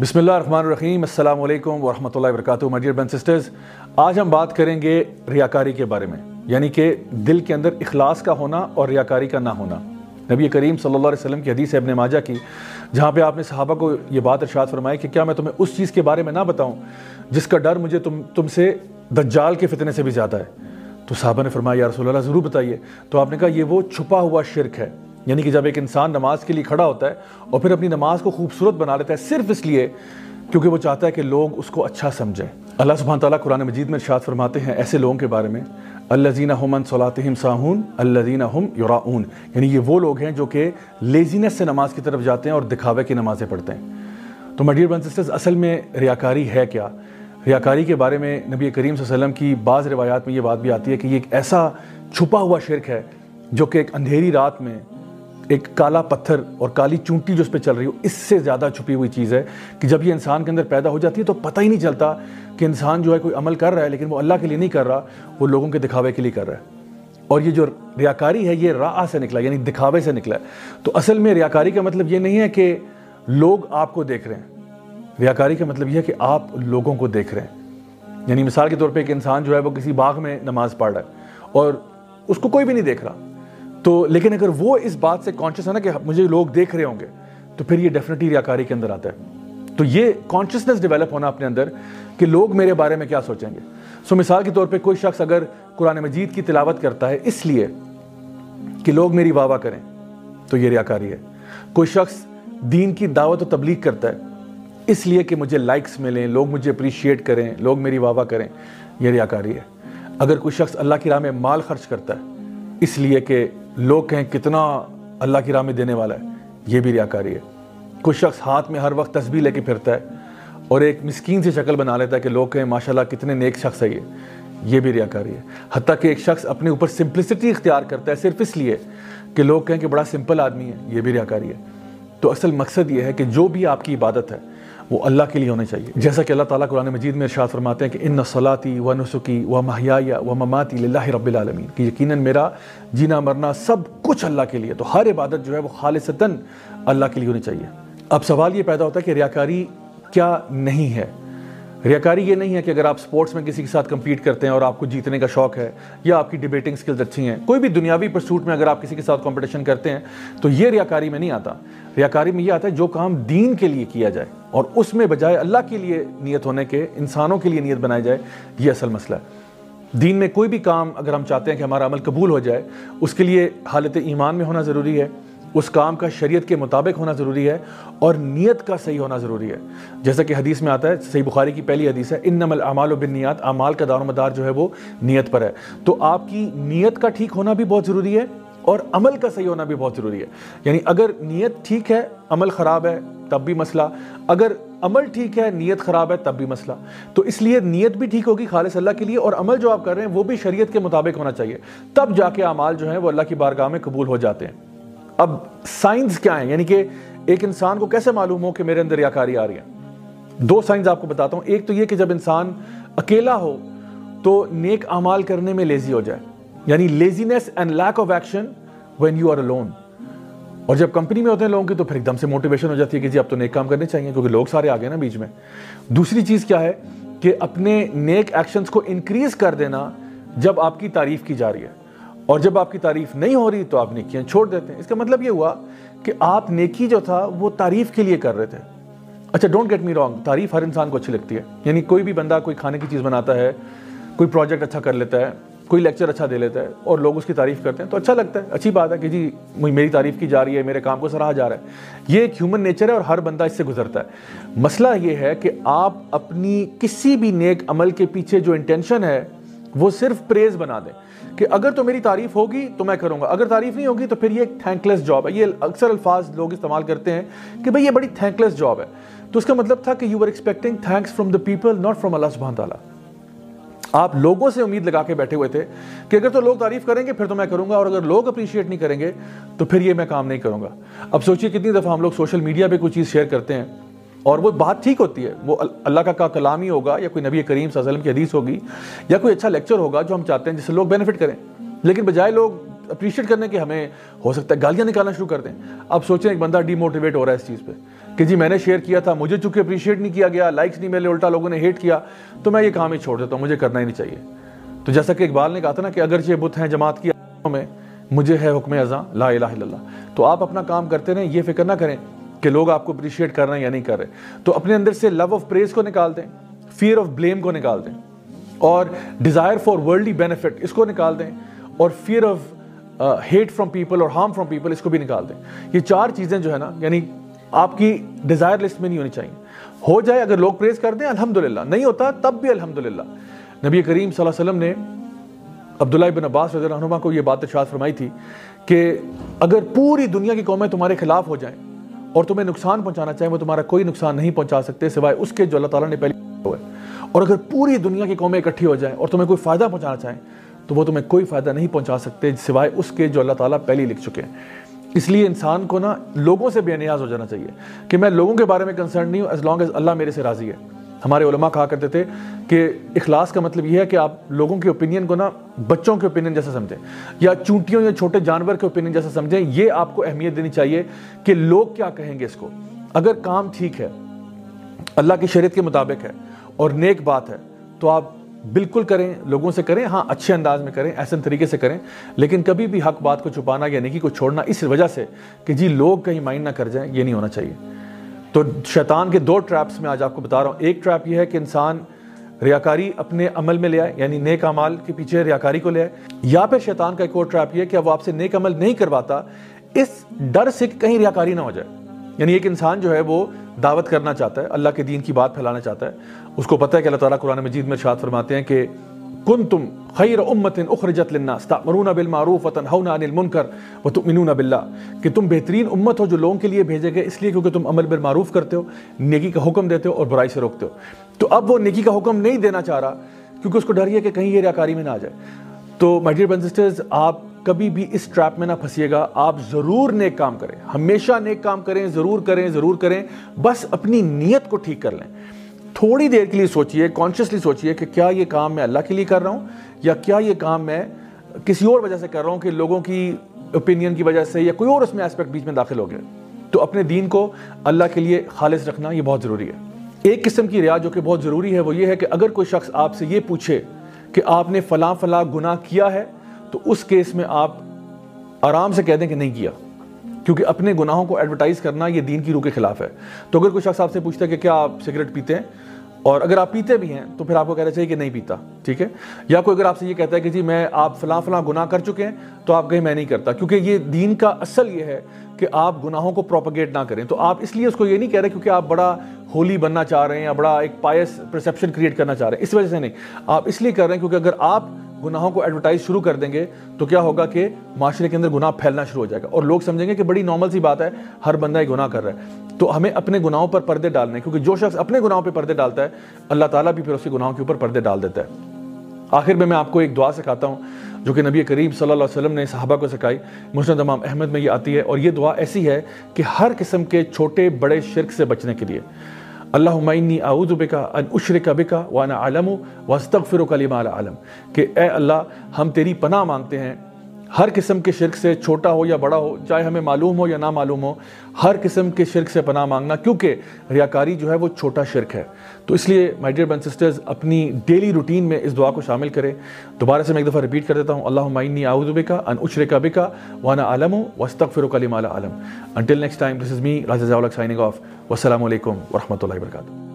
بسم اللہ الرحمن الرحیم، السلام علیکم ورحمۃ اللہ وبرکاتہ مڈیئر بن سسٹرز آج ہم بات کریں گے ریاکاری کے بارے میں یعنی کہ دل کے اندر اخلاص کا ہونا اور ریاکاری کا نہ ہونا۔ نبی کریم صلی اللہ علیہ وسلم کی حدیث ابن ماجہ کی، جہاں پہ آپ نے صحابہ کو یہ بات ارشاد فرمائی کہ کیا میں تمہیں اس چیز کے بارے میں نہ بتاؤں جس کا ڈر مجھے تم تم سے دجال کے فتنے سے بھی زیادہ ہے۔ تو صحابہ نے فرمایا، یا رسول اللہ ضرور بتائیے۔ تو آپ نے کہا، یہ وہ چھپا ہوا شرک ہے۔ یعنی کہ جب ایک انسان نماز کے لیے کھڑا ہوتا ہے اور پھر اپنی نماز کو خوبصورت بنا لیتا ہے صرف اس لیے کیونکہ وہ چاہتا ہے کہ لوگ اس کو اچھا سمجھیں۔ اللہ سبحانہ تعالیٰ قرآن مجید میں ارشاد فرماتے ہیں ایسے لوگوں کے بارے میں اللہ زینہ صلاحم ساہون اللہ زینہ ہم یوراؤن یعنی یہ وہ لوگ ہیں جو کہ لیزینس سے نماز کی طرف جاتے ہیں اور دکھاوے کی نمازیں پڑھتے ہیں۔ تو مڈیر بن سسٹرز اصل میں ریاکاری ہے کیا؟ ریاکاری کے بارے میں نبی کریم صلی اللہ علیہ وسلم کی بعض روایات میں یہ بات بھی آتی ہے کہ یہ ایک ایسا چھپا ہوا شرک ہے جو کہ ایک اندھیری رات میں ایک کالا پتھر اور کالی چونٹی جو اس پہ چل رہی ہو، اس سے زیادہ چھپی ہوئی چیز ہے کہ جب یہ انسان کے اندر پیدا ہو جاتی ہے تو پتہ ہی نہیں چلتا کہ انسان جو ہے کوئی عمل کر رہا ہے لیکن وہ اللہ کے لیے نہیں کر رہا، وہ لوگوں کے دکھاوے کے لیے کر رہا ہے۔ اور یہ جو ریاکاری ہے، یہ راہ سے نکلا یعنی دکھاوے سے نکلا۔ ہے تو اصل میں ریاکاری کا مطلب یہ نہیں ہے کہ لوگ آپ کو دیکھ رہے ہیں۔ ریاکاری کا مطلب یہ ہے کہ آپ لوگوں کو دیکھ رہے ہیں۔ یعنی مثال کے طور پہ ایک انسان جو ہے وہ کسی باغ میں نماز پڑھ رہا ہے اور اس کو کوئی بھی نہیں دیکھ رہا۔ تو لیکن اگر وہ اس بات سے کانشیس ہے نا کہ مجھے لوگ دیکھ رہے ہوں گے، تو پھر یہ ڈیفینیٹلی ریاکاری کے اندر آتا ہے۔ تو یہ کانشیسنس ڈیولپ ہونا اپنے اندر کہ لوگ میرے بارے میں کیا سوچیں گے۔ سو مثال کے طور پہ کوئی شخص اگر قرآن مجید کی تلاوت کرتا ہے اس لیے کہ لوگ میری واہ واہ کریں، تو یہ ریاکاری ہے۔ کوئی شخص دین کی دعوت و تبلیغ کرتا ہے اس لیے کہ مجھے لائکس ملیں، لوگ مجھے اپریشیٹ کریں، لوگ میری واہ واہ کریں، یہ ریاکاری ہے۔ اگر کوئی شخص اللہ کی راہ میں مال خرچ کرتا ہے اس لیے کہ لوگ کہیں کتنا اللہ کی راہ میں دینے والا ہے، یہ بھی ریاکاری ہے۔ کچھ شخص ہاتھ میں ہر وقت تسبیح لے کے پھرتا ہے اور ایک مسکین سی شکل بنا لیتا ہے کہ لوگ کہیں ماشاءاللہ کتنے نیک شخص ہے یہ۔ یہ بھی ریاکاری ہے۔ حتیٰ کہ ایک شخص اپنے اوپر سمپلسٹی اختیار کرتا ہے صرف اس لیے کہ لوگ کہیں کہ بڑا سمپل آدمی ہے، یہ بھی ریاکاری ہے۔ تو اصل مقصد یہ ہے کہ جو بھی آپ کی عبادت ہے وہ اللہ کے لیے ہونے چاہیے۔ جیسا کہ اللہ تعالیٰ قرآن مجید میں ارشاد فرماتے ہیں کہ ان صلاتی و نسخی و مہیا و مماتی اللہ رب العالمین کہ یقیناً میرا جینا مرنا سب کچھ اللہ کے لیے، تو ہر عبادت جو ہے وہ خالصتاً اللہ کے لیے ہونی چاہیے۔ اب سوال یہ پیدا ہوتا ہے کہ ریاکاری کیا نہیں ہے؟ ریاکاری یہ نہیں ہے کہ اگر آپ سپورٹس میں کسی کے ساتھ کمپیٹ کرتے ہیں اور آپ کو جیتنے کا شوق ہے یا آپ کی ڈیبیٹنگ سکلز اچھی ہیں، کوئی بھی دنیاوی پرسوٹ میں اگر آپ کسی کے ساتھ کمپٹیشن کرتے ہیں تو یہ ریاکاری میں نہیں آتا۔ ریاکاری میں یہ آتا ہے جو کام دین کے لیے کیا جائے اور اس میں بجائے اللہ کے لیے نیت ہونے کے، انسانوں کے لیے نیت بنائی جائے، یہ اصل مسئلہ ہے۔ دین میں کوئی بھی کام اگر ہم چاہتے ہیں کہ ہمارا عمل قبول ہو جائے، اس کے لیے حالت ایمان میں ہونا ضروری ہے۔ اس کام کا شریعت کے مطابق ہونا ضروری ہے اور نیت کا صحیح ہونا ضروری ہے۔ جیسا کہ حدیث میں آتا ہے، صحیح بخاری کی پہلی حدیث ہے ان نمل اعمال و بن اعمال کا دار و مدار جو ہے وہ نیت پر ہے۔ تو آپ کی نیت کا ٹھیک ہونا بھی بہت ضروری ہے اور عمل کا صحیح ہونا بھی بہت ضروری ہے۔ یعنی اگر نیت ٹھیک ہے، عمل خراب ہے، تب بھی مسئلہ۔ اگر عمل ٹھیک ہے، نیت خراب ہے، تب بھی مسئلہ۔ تو اس لیے نیت بھی ٹھیک ہوگی خالص اللہ کے لیے اور عمل جو آپ کر رہے ہیں، وہ بھی شریعت کے مطابق ہونا چاہیے۔ تب جا کے اعمال جو ہیں وہ اللہ کی بارگاہ میں قبول ہو جاتے ہیں۔ اب سائنس کیا ہیں؟ یعنی کہ ایک انسان کو کیسے معلوم ہو کہ میرے اندر ریاکاری آ رہی ہے؟ دو سائنس آپ کو بتاتا ہوں۔ ایک تو یہ کہ جب انسان اکیلا ہو تو نیک اعمال کرنے میں لیزی ہو جائے۔ یعنی laziness and lack of action when you are lone اور جب کمپنی میں ہوتے ہیں لوگوں کی تو پھر ایک دم سے موٹیویشن ہو جاتی ہے کہ جی اب تو نیک کام کرنے چاہیے کیونکہ لوگ سارے آ گئے نا بیچ میں۔ دوسری چیز کیا ہے کہ اپنے نیک ایکشنز کو انکریز کر دینا جب آپ کی تعریف کی جا رہی ہے۔ اور جب آپ کی تعریف نہیں ہو رہی تو آپ نیکیاں چھوڑ دیتے ہیں۔ اس کا مطلب یہ ہوا کہ آپ نیکی جو تھا وہ تعریف کے لیے کر رہے تھے۔ اچھا ڈونٹ گیٹ می رانگ تعریف ہر انسان کو اچھی لگتی ہے۔ یعنی کوئی بھی بندہ کوئی کھانے کی چیز بناتا ہے، کوئی پروجیکٹ اچھا کر لیتا ہے، کوئی لیکچر اچھا دے لیتا ہے اور لوگ اس کی تعریف کرتے ہیں، تو اچھا لگتا ہے۔ اچھی بات ہے کہ جی میری تعریف کی جا رہی ہے، میرے کام کو سراہا جا رہا ہے۔ یہ ایک ہیومن نیچر ہے اور ہر بندہ اس سے گزرتا ہے۔ مسئلہ یہ ہے کہ آپ اپنی کسی بھی نیک عمل کے پیچھے جو انٹینشن ہے، وہ صرف پریز بنا دیں۔ کہ اگر تو میری تعریف ہوگی تو میں کروں گا۔ اگر تعریف نہیں ہوگی تو پھر یہ ایک تھینکلیس جاب ہے۔ یہ اکثر الفاظ لوگ استعمال کرتے ہیں کہ بھئی یہ بڑی تھینکلیس جاب ہے۔ تو اس کا مطلب تھا کہ you are expecting thanks from the people not from Allah سبحانہ تعالیٰ آپ لوگوں سے امید لگا کے بیٹھے ہوئے تھے کہ اگر تو لوگ تعریف کریں گے پھر تو میں کروں گا اور اگر لوگ اپریشیٹ نہیں کریں گے تو پھر یہ میں کام نہیں کروں گا۔ اب سوچئے کتنی دفعہ ہم لوگ سوشل میڈیا پہ کوئی چیز شیئر کرتے ہیں۔ اور وہ بات ٹھیک ہوتی ہے۔ وہ اللہ کا کلام ہی ہوگا یا کوئی نبی کریم صلی اللہ علیہ وسلم کی حدیث ہوگی یا کوئی اچھا لیکچر ہوگا جو ہم چاہتے ہیں جس سے لوگ بینیفٹ کریں۔ لیکن بجائے لوگ اپریشیٹ کرنے کے ہمیں ہو سکتا ہے گالیاں نکالنا شروع کر دیں۔ اب سوچیں ایک بندہ ڈی موٹیویٹ ہو رہا ہے اس چیز پہ کہ جی میں نے شیئر کیا تھا، مجھے چونکہ اپریشیٹ نہیں کیا گیا لائکس نہیں ملے، الٹا لوگوں نے ہیٹ کیا، تو میں یہ کام ہی چھوڑ دیتا ہوں، مجھے کرنا ہی نہیں چاہیے۔ تو جیسا کہ اقبال نے کہا تھا نا کہ اگر یہ بت ہیں جماعت کی میں، مجھے ہے حکم ازاں لا الہ الا اللہ۔ تو آپ اپنا کام کرتے رہیں، یہ فکر نہ کریں۔ کہ لوگ آپ کو اپریشیٹ کر رہے ہیں یا نہیں کر رہے تو اپنے اندر سے لو آف پریز کو نکال دیں فیئر آف بلیم کو نکال دیں۔ اور ڈیزائر فار ورلڈلی بینیفٹ اس کو نکال دیں۔ اور fear of hate from people اور ہارم فرام پیپل اس کو بھی نکال دیں۔ یہ چار چیزیں جو ہے نا یعنی آپ کی ڈیزائر لسٹ میں نہیں ہونی چاہیے۔ ہو جائے اگر لوگ پریز کر دیں، الحمدللہ۔ نہیں ہوتا تب بھی الحمدللہ۔ نبی کریم صلی اللہ علیہ وسلم نے عبداللہ بن عباس رضی اللہ عنہ کو یہ بات ارشاد فرمائی تھی کہ اگر پوری دنیا کی قومیں تمہارے خلاف ہو جائیں اور تمہیں نقصان پہنچانا چاہیں وہ تمہارا کوئی نقصان نہیں پہنچا سکتے سوائے اس کے جو اللہ تعالیٰ نے پہلے ہوئے اور اگر پوری دنیا کی قومیں اکٹھی ہو جائیں اور تمہیں کوئی فائدہ پہنچانا چاہیں تو وہ تمہیں کوئی فائدہ نہیں پہنچا سکتے سوائے اس کے جو اللہ تعالیٰ پہلے لکھ چکے ہیں۔ اس لیے انسان کو نا لوگوں سے بے نیاز ہو جانا چاہیے کہ میں لوگوں کے بارے میں کنسرن نہیں ہوں ایز لانگ ایز اللہ میرے سے راضی ہے۔ ہمارے علماء کہا کرتے تھے کہ اخلاص کا مطلب یہ ہے کہ آپ لوگوں کے اوپینین کو نا بچوں کے اوپینین جیسا سمجھیں، یا چونٹیوں یا چھوٹے جانور کے اوپینین جیسا سمجھیں، یہ آپ کو اہمیت دینی چاہیے کہ لوگ کیا کہیں گے اس کو۔ اگر کام ٹھیک ہے، اللہ کی شریعت کے مطابق ہے اور نیک بات ہے، تو آپ بالکل کریں، لوگوں سے کریں ہاں اچھے انداز میں کریں ایسے طریقے سے کریں، لیکن کبھی بھی حق بات کو چھپانا یا نیکی کو چھوڑنا اس وجہ سے کہ جی لوگ کہیں مائنڈ نہ کر جائیں، یہ نہیں ہونا چاہیے۔ تو شیطان کے دو ٹریپس میں آج آپ کو بتا رہا ہوں۔ ایک ٹریپ یہ ہے کہ انسان ریاکاری اپنے عمل میں لے آئے یعنی نیک عمال کے پیچھے ریاکاری کو لے آئے۔ یا پھر شیطان کا ایک اور ٹریپ یہ کہ وہ آپ سے نیک عمل نہیں کرواتا، اس ڈر سے کہ کہیں ریاکاری نہ ہو جائے۔ یعنی ایک انسان جو ہے وہ دعوت کرنا چاہتا ہے، اللہ کے دین کی بات پھیلانا چاہتا ہے۔ اس کو پتہ ہے کہ اللہ تعالیٰ قرآن مجید میں ارشاد فرماتے ہیں کہ کن تم خیر امت اخرجت للناس. تأمرون بالمعروف وتنہون عن المنکر وتؤمنون باللہ کہ تم بہترین امت ہو جو لوگوں کے لیے بھیجے گئے، اس لیے کیونکہ تم عمل بالمعروف کرتے ہو، نیکی کا حکم دیتے ہو اور برائی سے روکتے ہو۔ تو اب وہ نیکی کا حکم نہیں دینا چاہ رہا، کیونکہ اس کو ڈر یہ کہ کہیں یہ ریاکاری میں نہ آ جائے۔ تو مائی ڈیئر سسٹرز آپ کبھی بھی اس ٹریپ میں نہ پھنسیے گا۔ آپ ضرور نیک کام کریں، ہمیشہ نیک کام کریں، ضرور کریں ضرور کریں، بس اپنی نیت کو ٹھیک کر لیں۔ تھوڑی دیر کے لیے سوچئے کانشیسلی سوچئے کہ کیا یہ کام میں اللہ کے لیے کر رہا ہوں یا کیا یہ کام میں کسی اور وجہ سے کر رہا ہوں کہ لوگوں کی اوپینین کی وجہ سے یا کوئی اور اس میں اسپیکٹ بیچ میں داخل ہو گیا۔ تو اپنے دین کو اللہ کے لیے خالص رکھنا یہ بہت ضروری ہے۔ ایک قسم کی رعایت جو کہ بہت ضروری ہے وہ یہ ہے کہ اگر کوئی شخص آپ سے یہ پوچھے کہ آپ نے فلاں فلاں گناہ کیا ہے، تو اس کیس میں آپ آرام سے کہہ دیں کہ نہیں کیا۔ کیونکہ اپنے گناہوں کو ایڈورٹائز کرنا یہ دین کی روح کے خلاف ہے۔ تو اگر کوئی شخص آپ سے پوچھتا ہے کہ کیا آپ سگریٹ پیتے ہیں؟ اور اگر آپ پیتے بھی ہیں، تو پھر آپ کو کہنا چاہیے کہ نہیں پیتا، ٹھیک ہے؟ یا کوئی اگر آپ سے یہ کہتا ہے کہ جی میں آپ فلاں فلاں گناہ کر چکے ہیں، تو آپ کہیں میں نہیں کرتا۔ کیونکہ یہ دین کا اصل یہ ہے کہ آپ گناہوں کو پروپگیٹ نہ کریں۔ تو آپ اس لیے اس کو یہ نہیں کہہ رہے کیونکہ آپ بڑا ہولی بننا چاہ رہے ہیں یا بڑا ایک پائس پرسیپشن کریٹ کرنا چاہ رہے ہیں۔ اس وجہ سے نہیں، آپ اس لیے کر رہے ہیں کیونکہ اگر آپ گناہوں کو ایڈورٹائز شروع کر دیں گے، تو کیا ہوگا کہ معاشرے کے اندر گناہ پھیلنا شروع ہو جائے گا۔ اور لوگ سمجھیں گے کہ بڑی نارمل سی بات ہے، ہر بندہ ہی گناہ کر رہا ہے۔ تو ہمیں اپنے گناہوں پر پردے ڈالنے کیونکہ جو شخص اپنے گناہوں پہ پردے ڈالتا ہے، اللہ تعالیٰ بھی پھر اس کے گناہوں کے اوپر پردے ڈال دیتا ہے۔ آخر میں میں آپ کو ایک دعا سکھاتا ہوں، جو کہ نبی کریم صلی اللہ علیہ وسلم نے صحابہ کو سکھائی۔ مسلم امام احمد میں یہ آتی ہے، اور یہ دعا ایسی ہے کہ ہر قسم کے چھوٹے بڑے شرک سے بچنے کے لیے۔ اللہم انی اعوذ بکا ان اشرک بکا وانا علم واستغفرک لما لا علم کہ اے اللہ، ہم تیری پناہ مانگتے ہیں ہر قسم کے شرک سے چھوٹا ہو یا بڑا ہو، چاہے ہمیں معلوم ہو یا نہ معلوم ہو، ہر قسم کے شرک سے پناہ مانگنا، کیونکہ ریاکاری جو ہے وہ چھوٹا شرک ہے۔ تو اس لیے مائی ڈیئر بن سسٹرز اپنی ڈیلی روٹین میں اس دعا کو شامل کریں۔ دوبارہ سے میں ایک دفعہ ریپیٹ کر دیتا ہوں اللہ معنی آؤد بکا ان اشرکا بکا وانا علم وستغفرک لما لا علم۔ Until next time this is me Raja signing off والسلام علیکم ورحمۃ اللہ وبرکاتہ۔